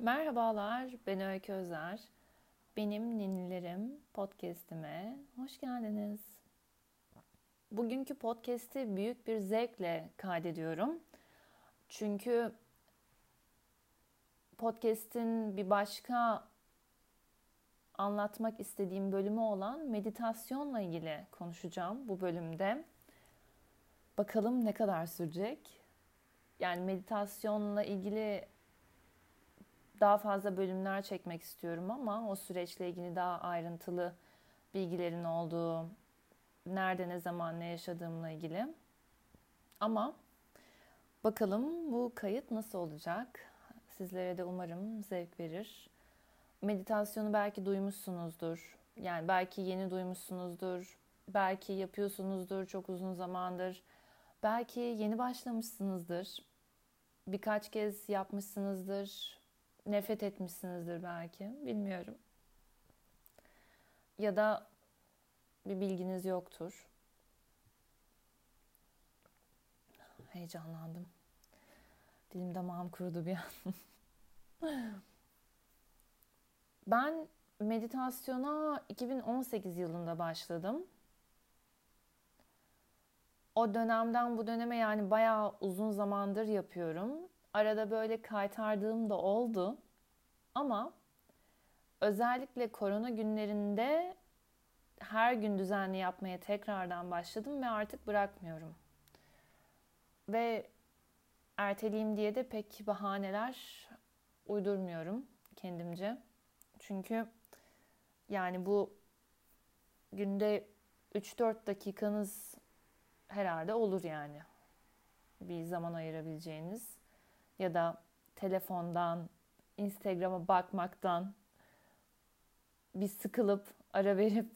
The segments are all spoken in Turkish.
Merhabalar, ben Öykü Özer. Benim Ninnilerim podcast'ime hoş geldiniz. Bugünkü podcast'i büyük bir zevkle kaydediyorum. Çünkü podcast'in bir başka anlatmak istediğim bölümü olan meditasyonla ilgili konuşacağım bu bölümde. Bakalım ne kadar sürecek? Yani meditasyonla ilgili daha fazla bölümler çekmek istiyorum ama o süreçle ilgili daha ayrıntılı bilgilerin olduğu, nerede ne zaman ne yaşadığımla ilgili. Ama bakalım bu kayıt nasıl olacak? Sizlere de umarım zevk verir. Meditasyonu belki duymuşsunuzdur. Yani belki yeni duymuşsunuzdur. Belki yapıyorsunuzdur çok uzun zamandır. Belki yeni başlamışsınızdır. Birkaç kez yapmışsınızdır nefret etmişsinizdir belki. Bilmiyorum. Ya da bir bilginiz yoktur. Heyecanlandım. Dilim damağım kurudu bir an. ben meditasyona 2018 yılında başladım. O dönemden bu döneme yani bayağı uzun zamandır yapıyorum arada böyle kaytardığım da oldu. Ama özellikle korona günlerinde her gün düzenli yapmaya tekrardan başladım ve artık bırakmıyorum. Ve erteleyeyim diye de pek bahaneler uydurmuyorum kendimce. Çünkü yani bu günde 3-4 dakikanız herhalde olur yani. Bir zaman ayırabileceğiniz ya da telefondan, Instagram'a bakmaktan bir sıkılıp ara verip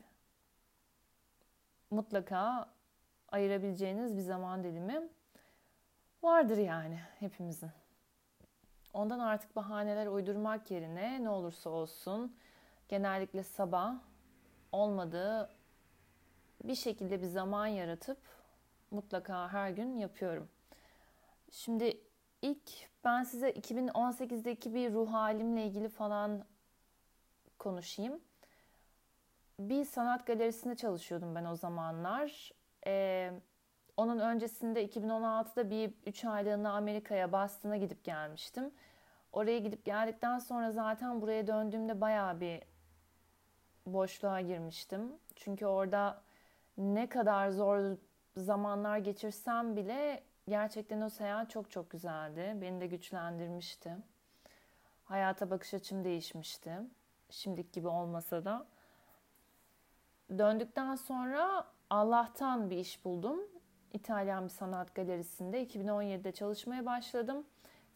mutlaka ayırabileceğiniz bir zaman dilimi vardır yani hepimizin. Ondan artık bahaneler uydurmak yerine ne olursa olsun genellikle sabah olmadığı bir şekilde bir zaman yaratıp mutlaka her gün yapıyorum. Şimdi ilk ben size 2018'deki bir ruh halimle ilgili falan konuşayım. Bir sanat galerisinde çalışıyordum ben o zamanlar. Ee, onun öncesinde 2016'da bir 3 aylığına Amerika'ya, Boston'a gidip gelmiştim. Oraya gidip geldikten sonra zaten buraya döndüğümde bayağı bir boşluğa girmiştim. Çünkü orada ne kadar zor zamanlar geçirsem bile Gerçekten o seyahat çok çok güzeldi. Beni de güçlendirmişti. Hayata bakış açım değişmişti. Şimdiki gibi olmasa da. Döndükten sonra Allah'tan bir iş buldum. İtalyan bir sanat galerisinde 2017'de çalışmaya başladım.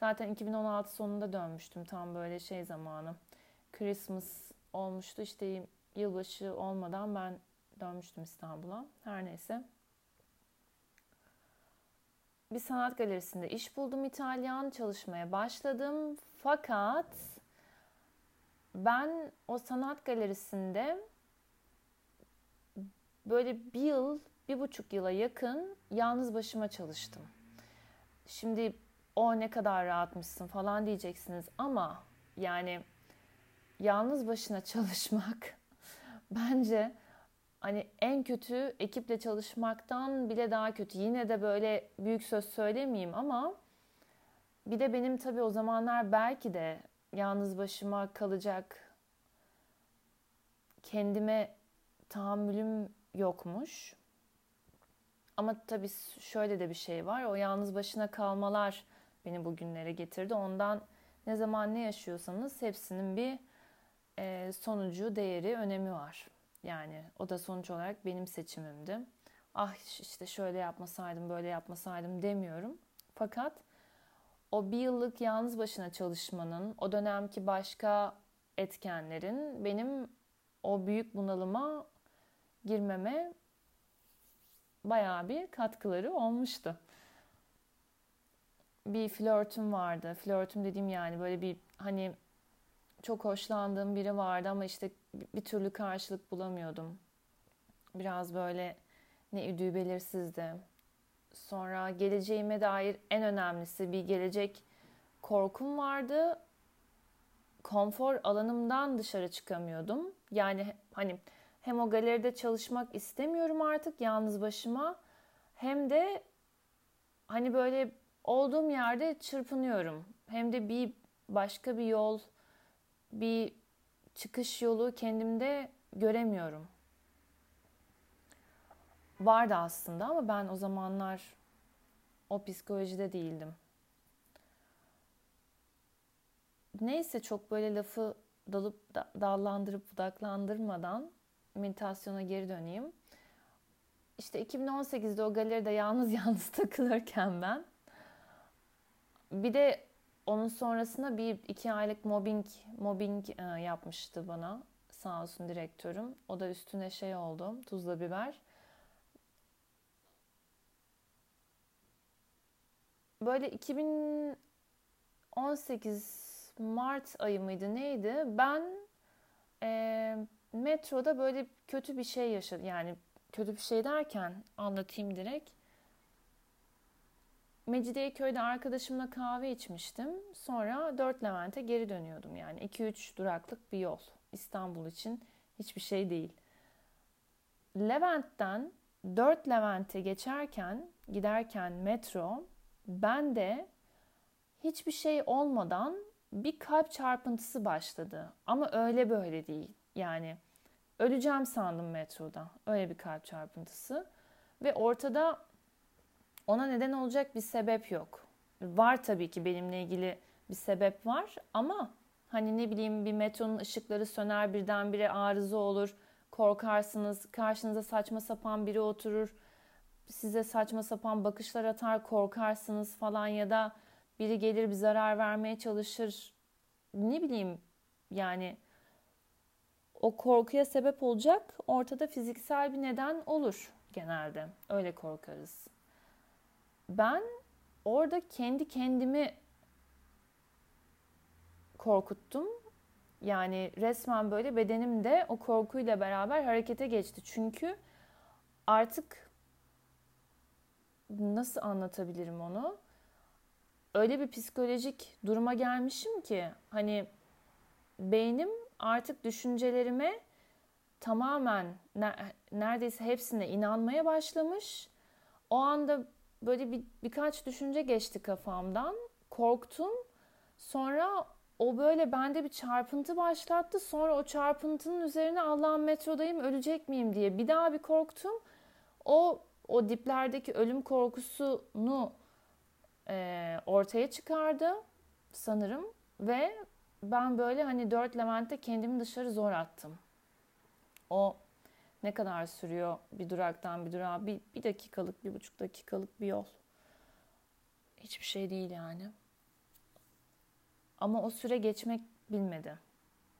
Zaten 2016 sonunda dönmüştüm tam böyle şey zamanı. Christmas olmuştu işte yılbaşı olmadan ben dönmüştüm İstanbul'a. Her neyse bir sanat galerisinde iş buldum İtalyan, çalışmaya başladım. Fakat ben o sanat galerisinde böyle bir yıl, bir buçuk yıla yakın yalnız başıma çalıştım. Şimdi o ne kadar rahatmışsın falan diyeceksiniz ama yani yalnız başına çalışmak bence hani en kötü ekiple çalışmaktan bile daha kötü. Yine de böyle büyük söz söylemeyeyim ama bir de benim tabii o zamanlar belki de yalnız başıma kalacak kendime tahammülüm yokmuş. Ama tabii şöyle de bir şey var. O yalnız başına kalmalar beni bugünlere getirdi. Ondan ne zaman ne yaşıyorsanız hepsinin bir sonucu, değeri, önemi var. Yani o da sonuç olarak benim seçimimdi. Ah işte şöyle yapmasaydım, böyle yapmasaydım demiyorum. Fakat o bir yıllık yalnız başına çalışmanın, o dönemki başka etkenlerin benim o büyük bunalıma girmeme bayağı bir katkıları olmuştu. Bir flörtüm vardı. Flörtüm dediğim yani böyle bir hani çok hoşlandığım biri vardı ama işte bir türlü karşılık bulamıyordum. Biraz böyle ne üdüğü belirsizdi. Sonra geleceğime dair en önemlisi bir gelecek korkum vardı. konfor alanımdan dışarı çıkamıyordum. Yani hani hem o galeride çalışmak istemiyorum artık yalnız başıma hem de hani böyle olduğum yerde çırpınıyorum. Hem de bir başka bir yol, bir çıkış yolu kendimde göremiyorum. Vardı aslında ama ben o zamanlar o psikolojide değildim. Neyse çok böyle lafı dalıp da, dallandırıp budaklandırmadan meditasyona geri döneyim. İşte 2018'de o galeride yalnız yalnız takılırken ben bir de onun sonrasında bir iki aylık mobbing mobbing e, yapmıştı bana sağ olsun direktörüm. O da üstüne şey oldu tuzla biber. Böyle 2018 Mart ayı mıydı neydi? Ben e, metroda böyle kötü bir şey yaşadım. Yani kötü bir şey derken anlatayım direkt. Mecidiyeköy'de arkadaşımla kahve içmiştim. Sonra 4 Levent'e geri dönüyordum. Yani 2-3 duraklık bir yol. İstanbul için hiçbir şey değil. Levent'ten 4 Levent'e geçerken, giderken metro, ben de hiçbir şey olmadan bir kalp çarpıntısı başladı. Ama öyle böyle değil. Yani öleceğim sandım metroda. Öyle bir kalp çarpıntısı. Ve ortada ona neden olacak bir sebep yok. Var tabii ki benimle ilgili bir sebep var ama hani ne bileyim bir metronun ışıkları söner birdenbire arıza olur. Korkarsınız. Karşınıza saçma sapan biri oturur. Size saçma sapan bakışlar atar korkarsınız falan ya da biri gelir bir zarar vermeye çalışır. Ne bileyim yani o korkuya sebep olacak ortada fiziksel bir neden olur genelde. Öyle korkarız. Ben orada kendi kendimi korkuttum. Yani resmen böyle bedenim de o korkuyla beraber harekete geçti. Çünkü artık nasıl anlatabilirim onu? Öyle bir psikolojik duruma gelmişim ki hani beynim artık düşüncelerime tamamen neredeyse hepsine inanmaya başlamış. O anda böyle bir birkaç düşünce geçti kafamdan. Korktum. Sonra o böyle bende bir çarpıntı başlattı. Sonra o çarpıntının üzerine Allah'ın metrodayım ölecek miyim diye bir daha bir korktum. O o diplerdeki ölüm korkusunu e, ortaya çıkardı sanırım ve ben böyle hani dört Levent'te kendimi dışarı zor attım. O ne kadar sürüyor bir duraktan bir durağa? Bir, bir dakikalık, bir buçuk dakikalık bir yol. Hiçbir şey değil yani. Ama o süre geçmek bilmedi.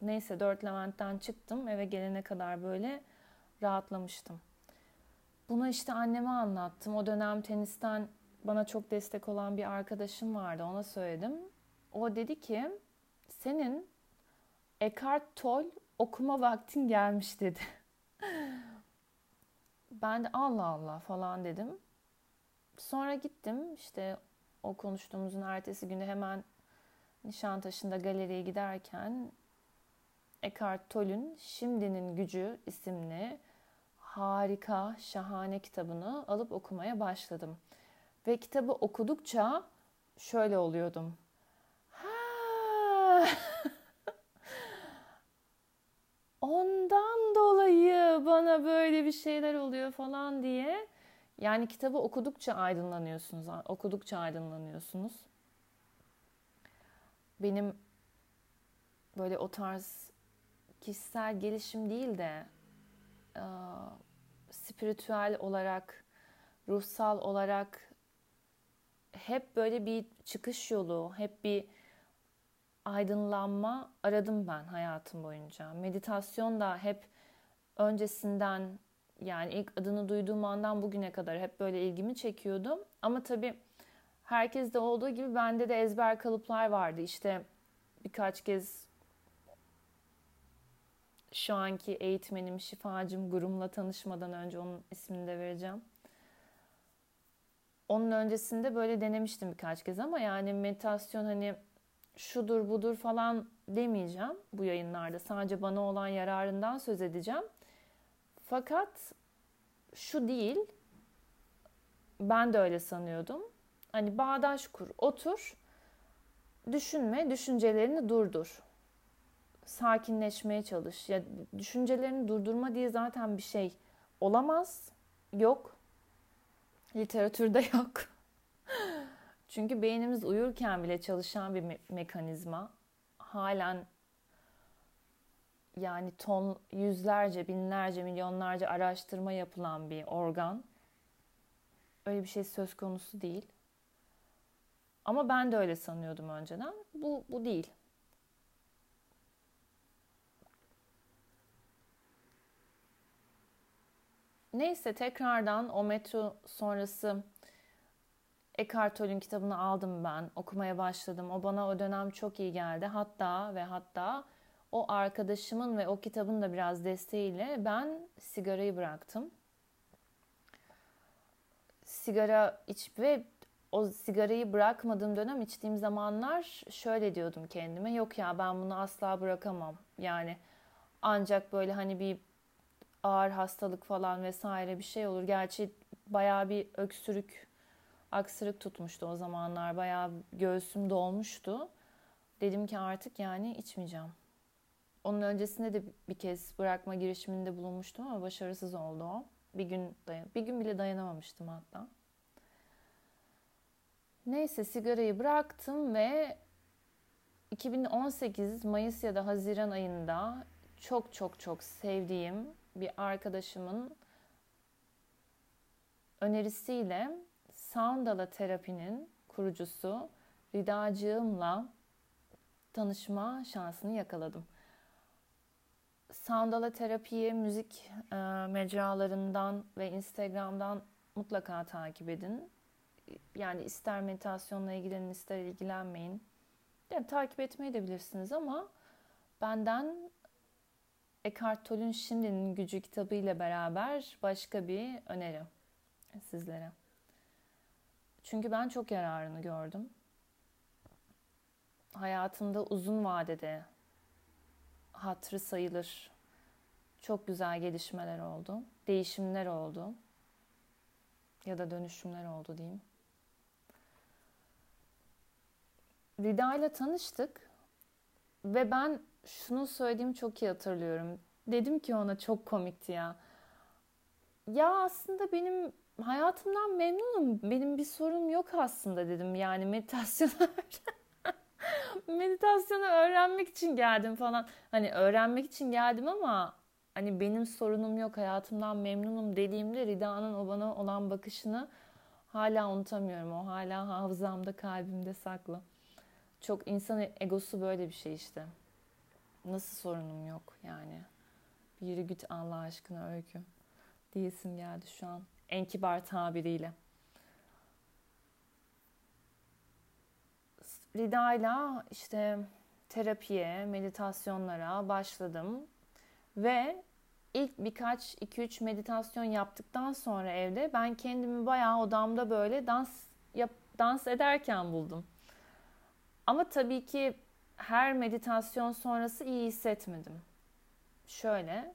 Neyse dört Levent'ten çıktım. Eve gelene kadar böyle rahatlamıştım. Bunu işte anneme anlattım. O dönem tenisten bana çok destek olan bir arkadaşım vardı. Ona söyledim. O dedi ki senin Eckhart Tolle okuma vaktin gelmiş dedi. Ben de Allah Allah falan dedim. Sonra gittim işte o konuştuğumuzun ertesi günü hemen Nişantaşı'nda galeriye giderken Eckhart Tolle'ün Şimdinin Gücü isimli harika, şahane kitabını alıp okumaya başladım. Ve kitabı okudukça şöyle oluyordum. Ondan dolayı bana böyle bir şeyler oluyor falan diye. Yani kitabı okudukça aydınlanıyorsunuz. Okudukça aydınlanıyorsunuz. Benim böyle o tarz kişisel gelişim değil de spiritüel olarak, ruhsal olarak hep böyle bir çıkış yolu, hep bir aydınlanma aradım ben hayatım boyunca. Meditasyon da hep öncesinden yani ilk adını duyduğum andan bugüne kadar hep böyle ilgimi çekiyordu. Ama tabii herkeste olduğu gibi bende de ezber kalıplar vardı. İşte birkaç kez şu anki eğitmenim, şifacım Gurum'la tanışmadan önce onun ismini de vereceğim. Onun öncesinde böyle denemiştim birkaç kez ama yani meditasyon hani şudur budur falan demeyeceğim bu yayınlarda. Sadece bana olan yararından söz edeceğim. Fakat şu değil. Ben de öyle sanıyordum. Hani bağdaş kur, otur. Düşünme, düşüncelerini durdur. Sakinleşmeye çalış. Ya düşüncelerini durdurma diye zaten bir şey olamaz. Yok. Literatürde yok. Çünkü beynimiz uyurken bile çalışan bir me- mekanizma. Halen yani ton yüzlerce, binlerce, milyonlarca araştırma yapılan bir organ. Öyle bir şey söz konusu değil. Ama ben de öyle sanıyordum önceden. Bu, bu değil. Neyse tekrardan o metro sonrası Eckhart Tolle'ün kitabını aldım ben. Okumaya başladım. O bana o dönem çok iyi geldi. Hatta ve hatta o arkadaşımın ve o kitabın da biraz desteğiyle ben sigarayı bıraktım. Sigara iç ve o sigarayı bırakmadığım dönem içtiğim zamanlar şöyle diyordum kendime. Yok ya ben bunu asla bırakamam. Yani ancak böyle hani bir ağır hastalık falan vesaire bir şey olur. Gerçi bayağı bir öksürük, aksırık tutmuştu o zamanlar. Bayağı göğsüm dolmuştu. Dedim ki artık yani içmeyeceğim. Onun öncesinde de bir kez bırakma girişiminde bulunmuştum ama başarısız oldu o. Bir gün dayan bir gün bile dayanamamıştım hatta. Neyse sigarayı bıraktım ve 2018 Mayıs ya da Haziran ayında çok çok çok sevdiğim bir arkadaşımın önerisiyle Soundala terapinin kurucusu Ridacığımla tanışma şansını yakaladım. Soundala terapiyi müzik e, mecralarından ve Instagram'dan mutlaka takip edin. Yani ister meditasyonla ilgilenin ister ilgilenmeyin. Yani takip etmeyi de bilirsiniz ama benden Eckhart Tolle'ün Şimdinin Gücü kitabı ile beraber başka bir öneri sizlere. Çünkü ben çok yararını gördüm. Hayatımda uzun vadede hatırı sayılır çok güzel gelişmeler oldu. Değişimler oldu. Ya da dönüşümler oldu diyeyim. Rida ile tanıştık ve ben şunu söylediğimi çok iyi hatırlıyorum. Dedim ki ona çok komikti ya. Ya aslında benim hayatımdan memnunum. Benim bir sorunum yok aslında dedim. Yani meditasyon meditasyonu öğrenmek için geldim falan. Hani öğrenmek için geldim ama hani benim sorunum yok hayatımdan memnunum dediğimde Rida'nın o bana olan bakışını hala unutamıyorum. O hala hafızamda kalbimde saklı. Çok insan egosu böyle bir şey işte. Nasıl sorunum yok yani. Yürü git Allah aşkına öykü. Diyesim geldi şu an. En kibar tabiriyle. Rida'yla işte terapiye, meditasyonlara başladım. Ve ilk birkaç 2-3 meditasyon yaptıktan sonra evde ben kendimi bayağı odamda böyle dans yap, dans ederken buldum. Ama tabii ki her meditasyon sonrası iyi hissetmedim. Şöyle,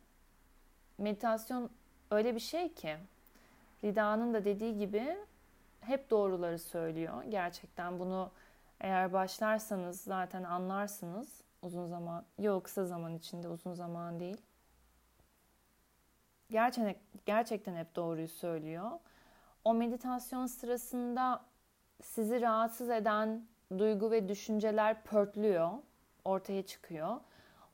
meditasyon öyle bir şey ki Rida'nın da dediği gibi hep doğruları söylüyor. Gerçekten bunu eğer başlarsanız zaten anlarsınız uzun zaman. Yok kısa zaman içinde uzun zaman değil. Gerçekten, gerçekten hep doğruyu söylüyor. O meditasyon sırasında sizi rahatsız eden duygu ve düşünceler pörtlüyor, ortaya çıkıyor.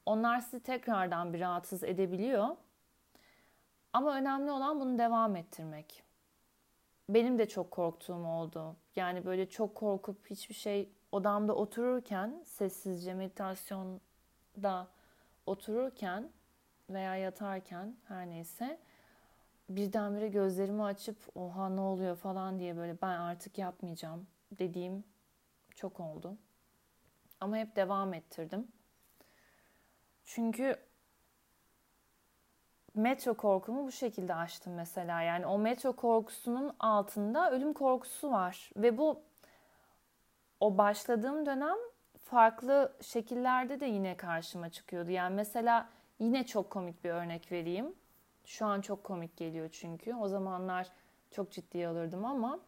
Onlar sizi tekrardan bir rahatsız edebiliyor. Ama önemli olan bunu devam ettirmek. Benim de çok korktuğum oldu. Yani böyle çok korkup hiçbir şey odamda otururken, sessizce meditasyonda otururken veya yatarken her neyse birdenbire gözlerimi açıp oha ne oluyor falan diye böyle ben artık yapmayacağım dediğim çok oldu. Ama hep devam ettirdim. Çünkü metro korkumu bu şekilde aştım mesela. Yani o metro korkusunun altında ölüm korkusu var. Ve bu o başladığım dönem farklı şekillerde de yine karşıma çıkıyordu. Yani mesela yine çok komik bir örnek vereyim. Şu an çok komik geliyor çünkü. O zamanlar çok ciddiye alırdım ama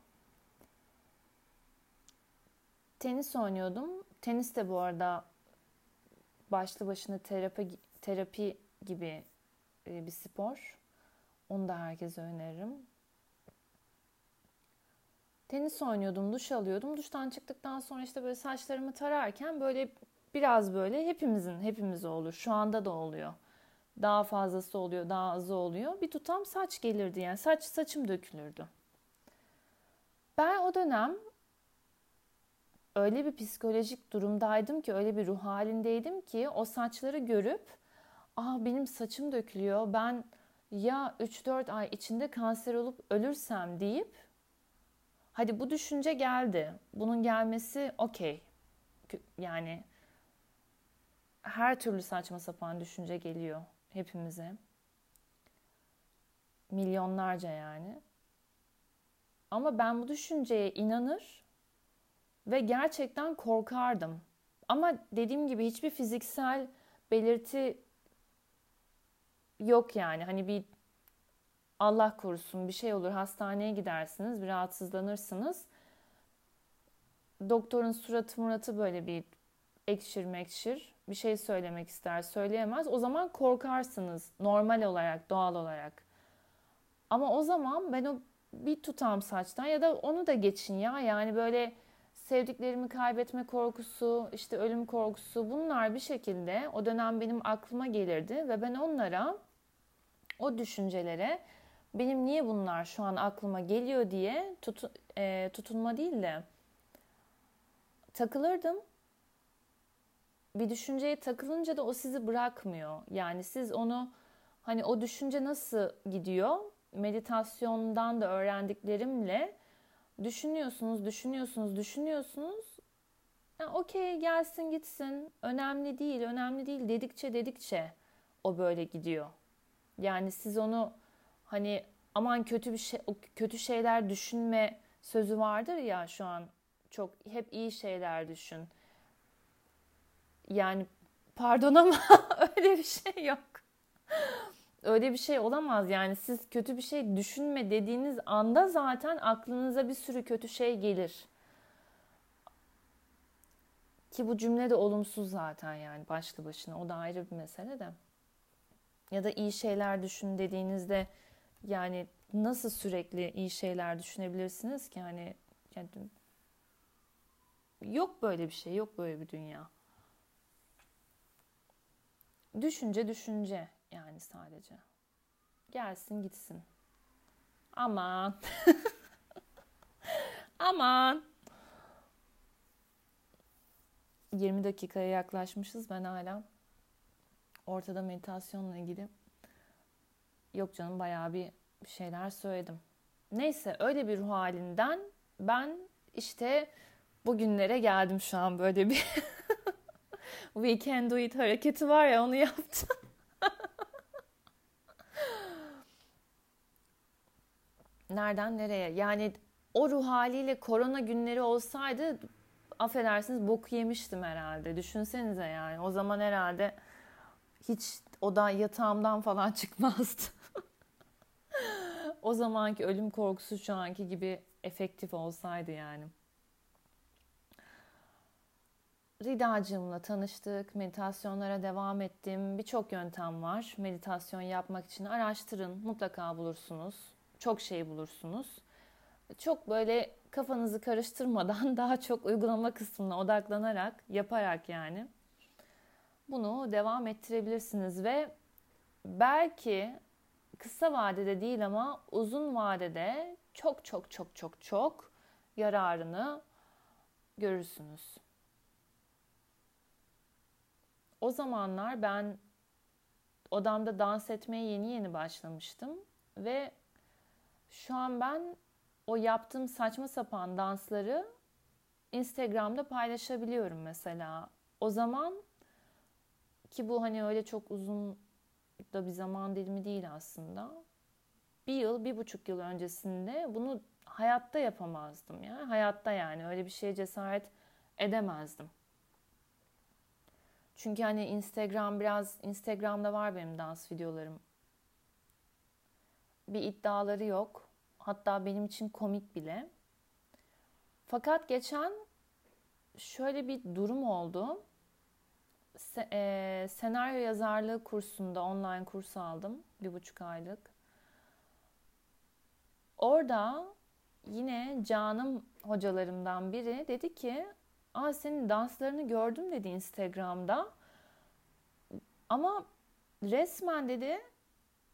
tenis oynuyordum. Tenis de bu arada başlı başına terapi terapi gibi e, bir spor. Onu da herkese öneririm. Tenis oynuyordum, duş alıyordum. Duştan çıktıktan sonra işte böyle saçlarımı tararken böyle biraz böyle hepimizin, hepimiz olur. Şu anda da oluyor. Daha fazlası oluyor, daha azı oluyor. Bir tutam saç gelirdi yani. Saç saçım dökülürdü. Ben o dönem öyle bir psikolojik durumdaydım ki, öyle bir ruh halindeydim ki o saçları görüp "Aa benim saçım dökülüyor. Ben ya 3-4 ay içinde kanser olup ölürsem" deyip hadi bu düşünce geldi. Bunun gelmesi okey. Yani her türlü saçma sapan düşünce geliyor hepimize. Milyonlarca yani. Ama ben bu düşünceye inanır ve gerçekten korkardım. Ama dediğim gibi hiçbir fiziksel belirti yok yani. Hani bir Allah korusun bir şey olur hastaneye gidersiniz bir rahatsızlanırsınız. Doktorun suratı muratı böyle bir ekşir mekşir bir şey söylemek ister söyleyemez. O zaman korkarsınız normal olarak doğal olarak. Ama o zaman ben o bir tutam saçtan ya da onu da geçin ya yani böyle sevdiklerimi kaybetme korkusu, işte ölüm korkusu bunlar bir şekilde o dönem benim aklıma gelirdi ve ben onlara o düşüncelere benim niye bunlar şu an aklıma geliyor diye tut, e, tutunma değil de takılırdım. Bir düşünceye takılınca da o sizi bırakmıyor. Yani siz onu hani o düşünce nasıl gidiyor? Meditasyondan da öğrendiklerimle düşünüyorsunuz, düşünüyorsunuz, düşünüyorsunuz. Yani okey gelsin gitsin. Önemli değil, önemli değil dedikçe dedikçe o böyle gidiyor. Yani siz onu hani aman kötü bir şey kötü şeyler düşünme sözü vardır ya şu an çok hep iyi şeyler düşün. Yani pardon ama öyle bir şey yok. Öyle bir şey olamaz yani siz kötü bir şey düşünme dediğiniz anda zaten aklınıza bir sürü kötü şey gelir. Ki bu cümle de olumsuz zaten yani başlı başına o da ayrı bir mesele de. Ya da iyi şeyler düşün dediğinizde yani nasıl sürekli iyi şeyler düşünebilirsiniz ki hani yani yok böyle bir şey, yok böyle bir dünya. Düşünce düşünce yani sadece. Gelsin gitsin. Aman. Aman. 20 dakikaya yaklaşmışız. Ben hala ortada meditasyonla ilgili yok canım bayağı bir şeyler söyledim. Neyse öyle bir ruh halinden ben işte bugünlere geldim şu an böyle bir we can do it hareketi var ya onu yaptım. Nereden nereye? Yani o ruh haliyle korona günleri olsaydı affedersiniz boku yemiştim herhalde. Düşünsenize yani. O zaman herhalde hiç oda yatağımdan falan çıkmazdı. O zamanki ölüm korkusu şu anki gibi efektif olsaydı yani. Ridacığımla tanıştık, meditasyonlara devam ettim. Birçok yöntem var meditasyon yapmak için. Araştırın, mutlaka bulursunuz. Çok şey bulursunuz. Çok böyle kafanızı karıştırmadan daha çok uygulama kısmına odaklanarak, yaparak yani bunu devam ettirebilirsiniz ve belki kısa vadede değil ama uzun vadede çok çok çok çok çok yararını görürsünüz. O zamanlar ben odamda dans etmeye yeni yeni başlamıştım ve şu an ben o yaptığım saçma sapan dansları Instagram'da paylaşabiliyorum mesela. O zaman ki bu hani öyle çok uzun da bir zaman dilimi değil aslında. Bir yıl, bir buçuk yıl öncesinde bunu hayatta yapamazdım ya. Hayatta yani öyle bir şeye cesaret edemezdim. Çünkü hani Instagram biraz Instagram'da var benim dans videolarım. Bir iddiaları yok. Hatta benim için komik bile. Fakat geçen şöyle bir durum oldu. Se- e, senaryo yazarlığı kursunda online kurs aldım. Bir buçuk aylık. Orada yine canım hocalarımdan biri dedi ki Aa senin danslarını gördüm dedi Instagram'da. Ama resmen dedi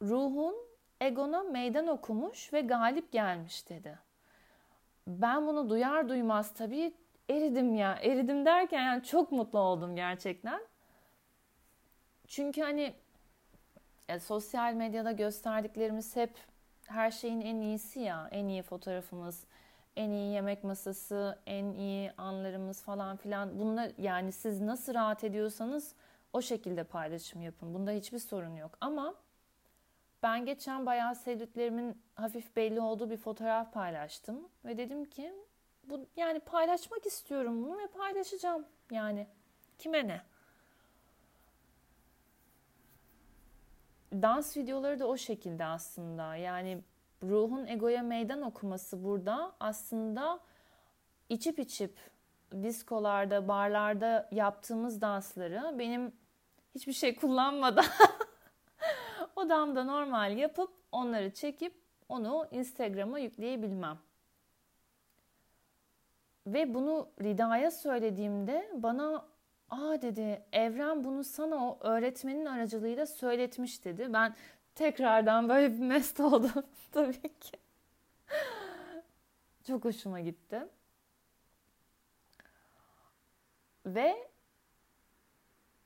ruhun egona meydan okumuş ve galip gelmiş dedi. Ben bunu duyar duymaz tabii eridim ya. Eridim derken yani çok mutlu oldum gerçekten. Çünkü hani e, sosyal medyada gösterdiklerimiz hep her şeyin en iyisi ya. En iyi fotoğrafımız, en iyi yemek masası, en iyi anlarımız falan filan. Bunlar yani siz nasıl rahat ediyorsanız o şekilde paylaşım yapın. Bunda hiçbir sorun yok. Ama ben geçen bayağı sevdiklerimin hafif belli olduğu bir fotoğraf paylaştım ve dedim ki bu yani paylaşmak istiyorum bunu ve paylaşacağım. Yani kime ne? Dans videoları da o şekilde aslında. Yani ruhun egoya meydan okuması burada aslında içip içip diskolarda, barlarda yaptığımız dansları benim hiçbir şey kullanmadan odamda normal yapıp onları çekip onu Instagram'a yükleyebilmem. Ve bunu Rida'ya söylediğimde bana aa dedi Evren bunu sana o öğretmenin aracılığıyla söyletmiş dedi. Ben tekrardan böyle bir mest oldum tabii ki. Çok hoşuma gitti. Ve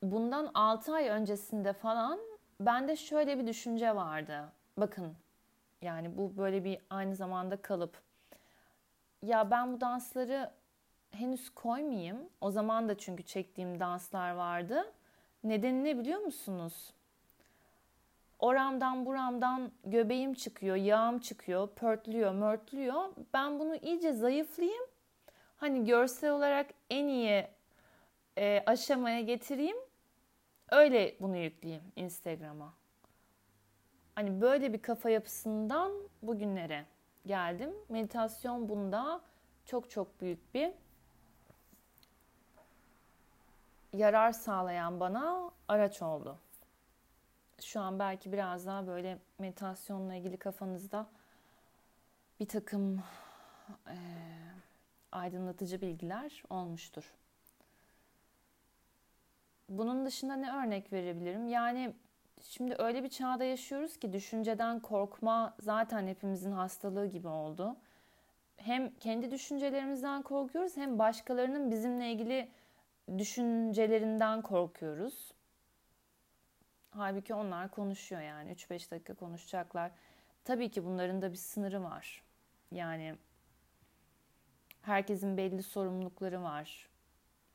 bundan 6 ay öncesinde falan bende şöyle bir düşünce vardı. Bakın yani bu böyle bir aynı zamanda kalıp ya ben bu dansları henüz koymayayım. O zaman da çünkü çektiğim danslar vardı. Nedeni ne biliyor musunuz? Oramdan buramdan göbeğim çıkıyor, yağım çıkıyor, pörtlüyor, mörtlüyor. Ben bunu iyice zayıflayayım. Hani görsel olarak en iyi e, aşamaya getireyim. Öyle bunu yükleyeyim Instagram'a. Hani böyle bir kafa yapısından bugünlere geldim. Meditasyon bunda çok çok büyük bir yarar sağlayan bana araç oldu. Şu an belki biraz daha böyle meditasyonla ilgili kafanızda bir takım e, aydınlatıcı bilgiler olmuştur. Bunun dışında ne örnek verebilirim? Yani şimdi öyle bir çağda yaşıyoruz ki düşünceden korkma zaten hepimizin hastalığı gibi oldu. Hem kendi düşüncelerimizden korkuyoruz hem başkalarının bizimle ilgili düşüncelerinden korkuyoruz. Halbuki onlar konuşuyor yani 3-5 dakika konuşacaklar. Tabii ki bunların da bir sınırı var. Yani herkesin belli sorumlulukları var.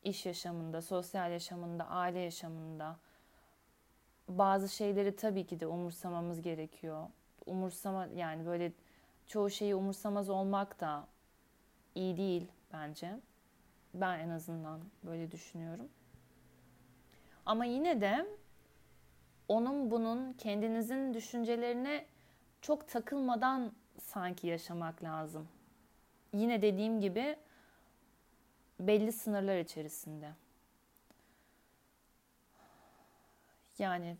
İş yaşamında, sosyal yaşamında, aile yaşamında. Bazı şeyleri tabii ki de umursamamız gerekiyor. Umursama yani böyle çoğu şeyi umursamaz olmak da iyi değil bence. Ben en azından böyle düşünüyorum. Ama yine de onun bunun kendinizin düşüncelerine çok takılmadan sanki yaşamak lazım. Yine dediğim gibi belli sınırlar içerisinde. Yani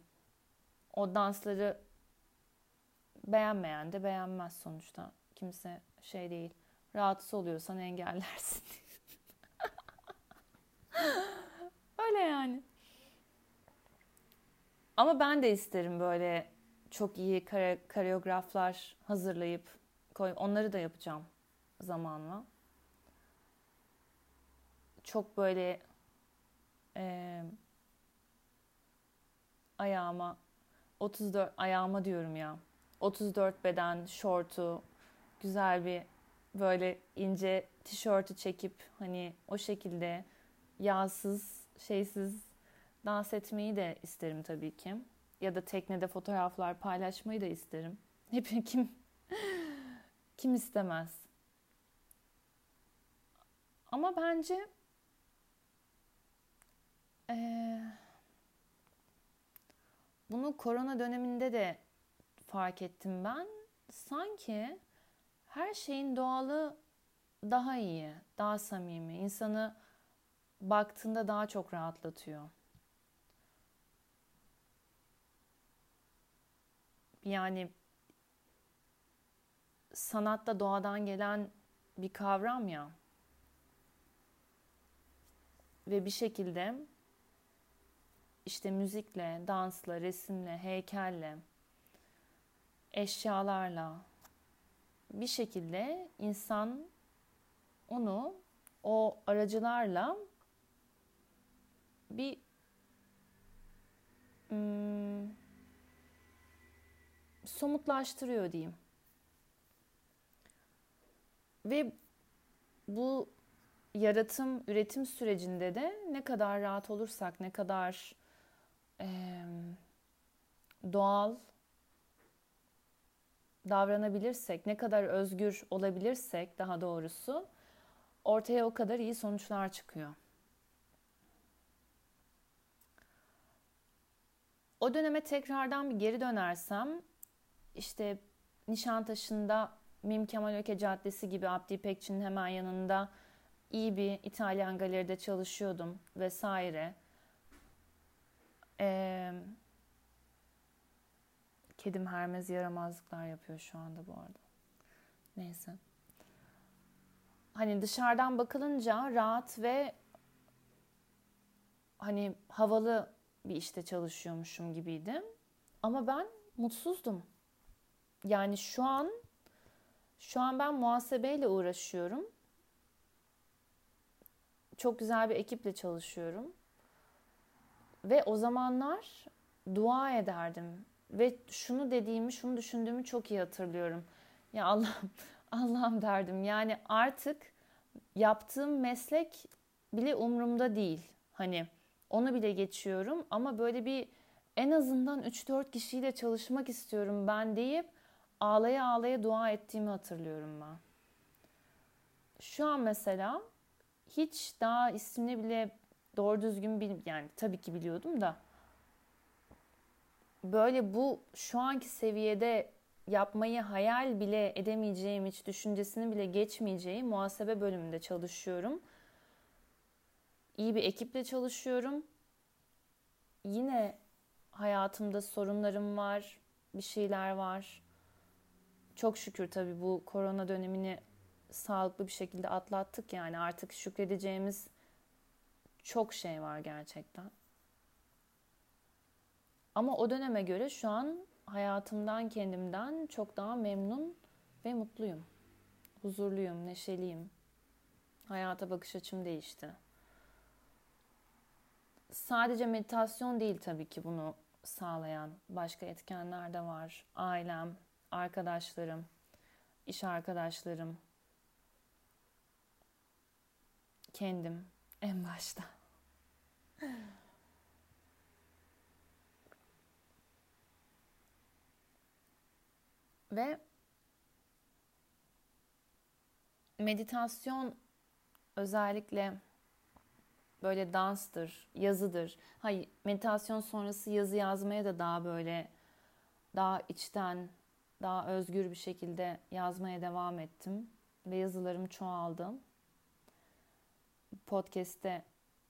o dansları beğenmeyen de beğenmez sonuçta. Kimse şey değil. Rahatsız oluyorsan engellersin. Öyle yani. Ama ben de isterim böyle çok iyi kare, kareograflar hazırlayıp koy. Onları da yapacağım zamanla. Çok böyle e, ayağıma 34 ayağıma diyorum ya. 34 beden şortu güzel bir böyle ince tişörtü çekip hani o şekilde yağsız, şeysiz dans etmeyi de isterim tabii ki. Ya da teknede fotoğraflar paylaşmayı da isterim. Hep kim kim istemez? Ama bence ee, bunu korona döneminde de fark ettim ben. Sanki her şeyin doğalı daha iyi, daha samimi. İnsanı baktığında daha çok rahatlatıyor. Yani sanatta doğadan gelen bir kavram ya. Ve bir şekilde işte müzikle, dansla, resimle, heykelle, eşyalarla bir şekilde insan onu o aracılarla bir hmm, somutlaştırıyor diyeyim. Ve bu yaratım, üretim sürecinde de ne kadar rahat olursak, ne kadar e, doğal davranabilirsek, ne kadar özgür olabilirsek daha doğrusu ortaya o kadar iyi sonuçlar çıkıyor. O döneme tekrardan bir geri dönersem işte Nişantaşı'nda Mim Kemal Öke Caddesi gibi Abdi İpekçi'nin hemen yanında iyi bir İtalyan galeride çalışıyordum vesaire. Ee, kedim Hermes yaramazlıklar yapıyor şu anda bu arada. Neyse. Hani dışarıdan bakılınca rahat ve hani havalı bir işte çalışıyormuşum gibiydi. Ama ben mutsuzdum. Yani şu an şu an ben muhasebeyle uğraşıyorum. Çok güzel bir ekiple çalışıyorum. Ve o zamanlar dua ederdim. Ve şunu dediğimi, şunu düşündüğümü çok iyi hatırlıyorum. Ya Allah'ım, Allah'ım derdim. Yani artık yaptığım meslek bile umurumda değil. Hani onu bile geçiyorum ama böyle bir en azından 3-4 kişiyle çalışmak istiyorum ben deyip ağlaya ağlaya dua ettiğimi hatırlıyorum ben. Şu an mesela hiç daha ismini bile doğru düzgün bil yani tabii ki biliyordum da böyle bu şu anki seviyede yapmayı hayal bile edemeyeceğim hiç düşüncesini bile geçmeyeceğim muhasebe bölümünde çalışıyorum. İyi bir ekiple çalışıyorum. Yine hayatımda sorunlarım var, bir şeyler var. Çok şükür tabii bu korona dönemini sağlıklı bir şekilde atlattık yani artık şükredeceğimiz çok şey var gerçekten. Ama o döneme göre şu an hayatımdan, kendimden çok daha memnun ve mutluyum. Huzurluyum, neşeliyim. Hayata bakış açım değişti. Sadece meditasyon değil tabii ki bunu sağlayan başka etkenler de var. Ailem, arkadaşlarım, iş arkadaşlarım, kendim en başta. Ve meditasyon özellikle böyle danstır, yazıdır. Hayır, meditasyon sonrası yazı yazmaya da daha böyle daha içten, daha özgür bir şekilde yazmaya devam ettim ve yazılarım çoğaldı. Podcast'te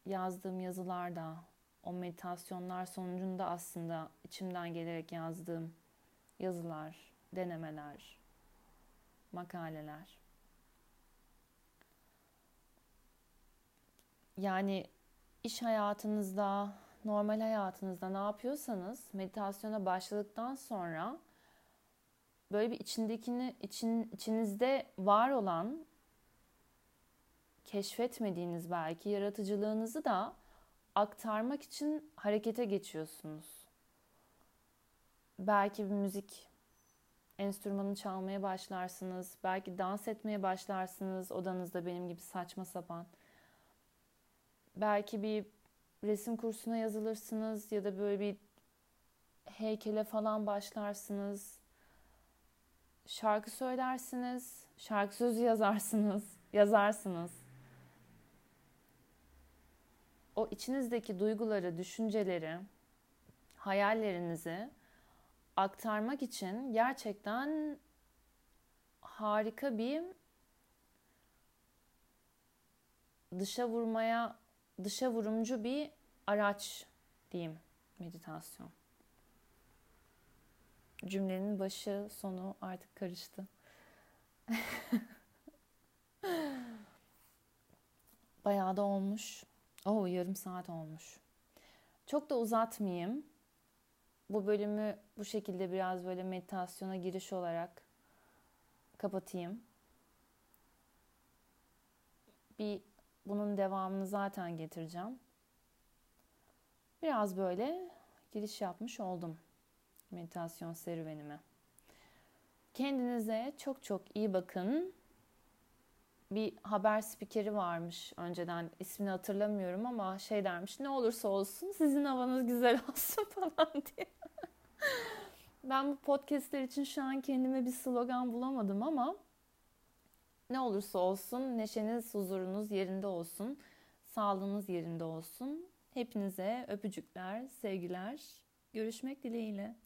yazdığım yazılar da o meditasyonlar sonucunda aslında içimden gelerek yazdığım yazılar, denemeler, makaleler. Yani iş hayatınızda, normal hayatınızda ne yapıyorsanız meditasyona başladıktan sonra böyle bir içindekini için içinizde var olan keşfetmediğiniz belki yaratıcılığınızı da aktarmak için harekete geçiyorsunuz. Belki bir müzik enstrümanı çalmaya başlarsınız. Belki dans etmeye başlarsınız odanızda benim gibi saçma sapan. Belki bir resim kursuna yazılırsınız ya da böyle bir heykele falan başlarsınız. Şarkı söylersiniz, şarkı sözü yazarsınız, yazarsınız. O içinizdeki duyguları, düşünceleri hayallerinizi aktarmak için gerçekten harika bir dışa vurmaya dışa vurumcu bir araç diyeyim meditasyon. Cümlenin başı sonu artık karıştı. Bayağı da olmuş. Oo yarım saat olmuş. Çok da uzatmayayım. Bu bölümü bu şekilde biraz böyle meditasyona giriş olarak kapatayım. Bir bunun devamını zaten getireceğim. Biraz böyle giriş yapmış oldum meditasyon serüvenime. Kendinize çok çok iyi bakın. Bir haber spikeri varmış önceden ismini hatırlamıyorum ama şey dermiş ne olursa olsun sizin havanız güzel olsun falan diye. ben bu podcastler için şu an kendime bir slogan bulamadım ama ne olursa olsun neşeniz, huzurunuz yerinde olsun. Sağlığınız yerinde olsun. Hepinize öpücükler, sevgiler. Görüşmek dileğiyle.